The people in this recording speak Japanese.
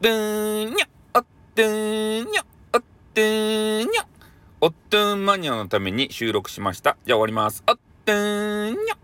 とーにゃ、おっとーにゃ、おっとーにゃ。おっとーマニアのために収録しました。じゃあ終わります。おっとーにゃ。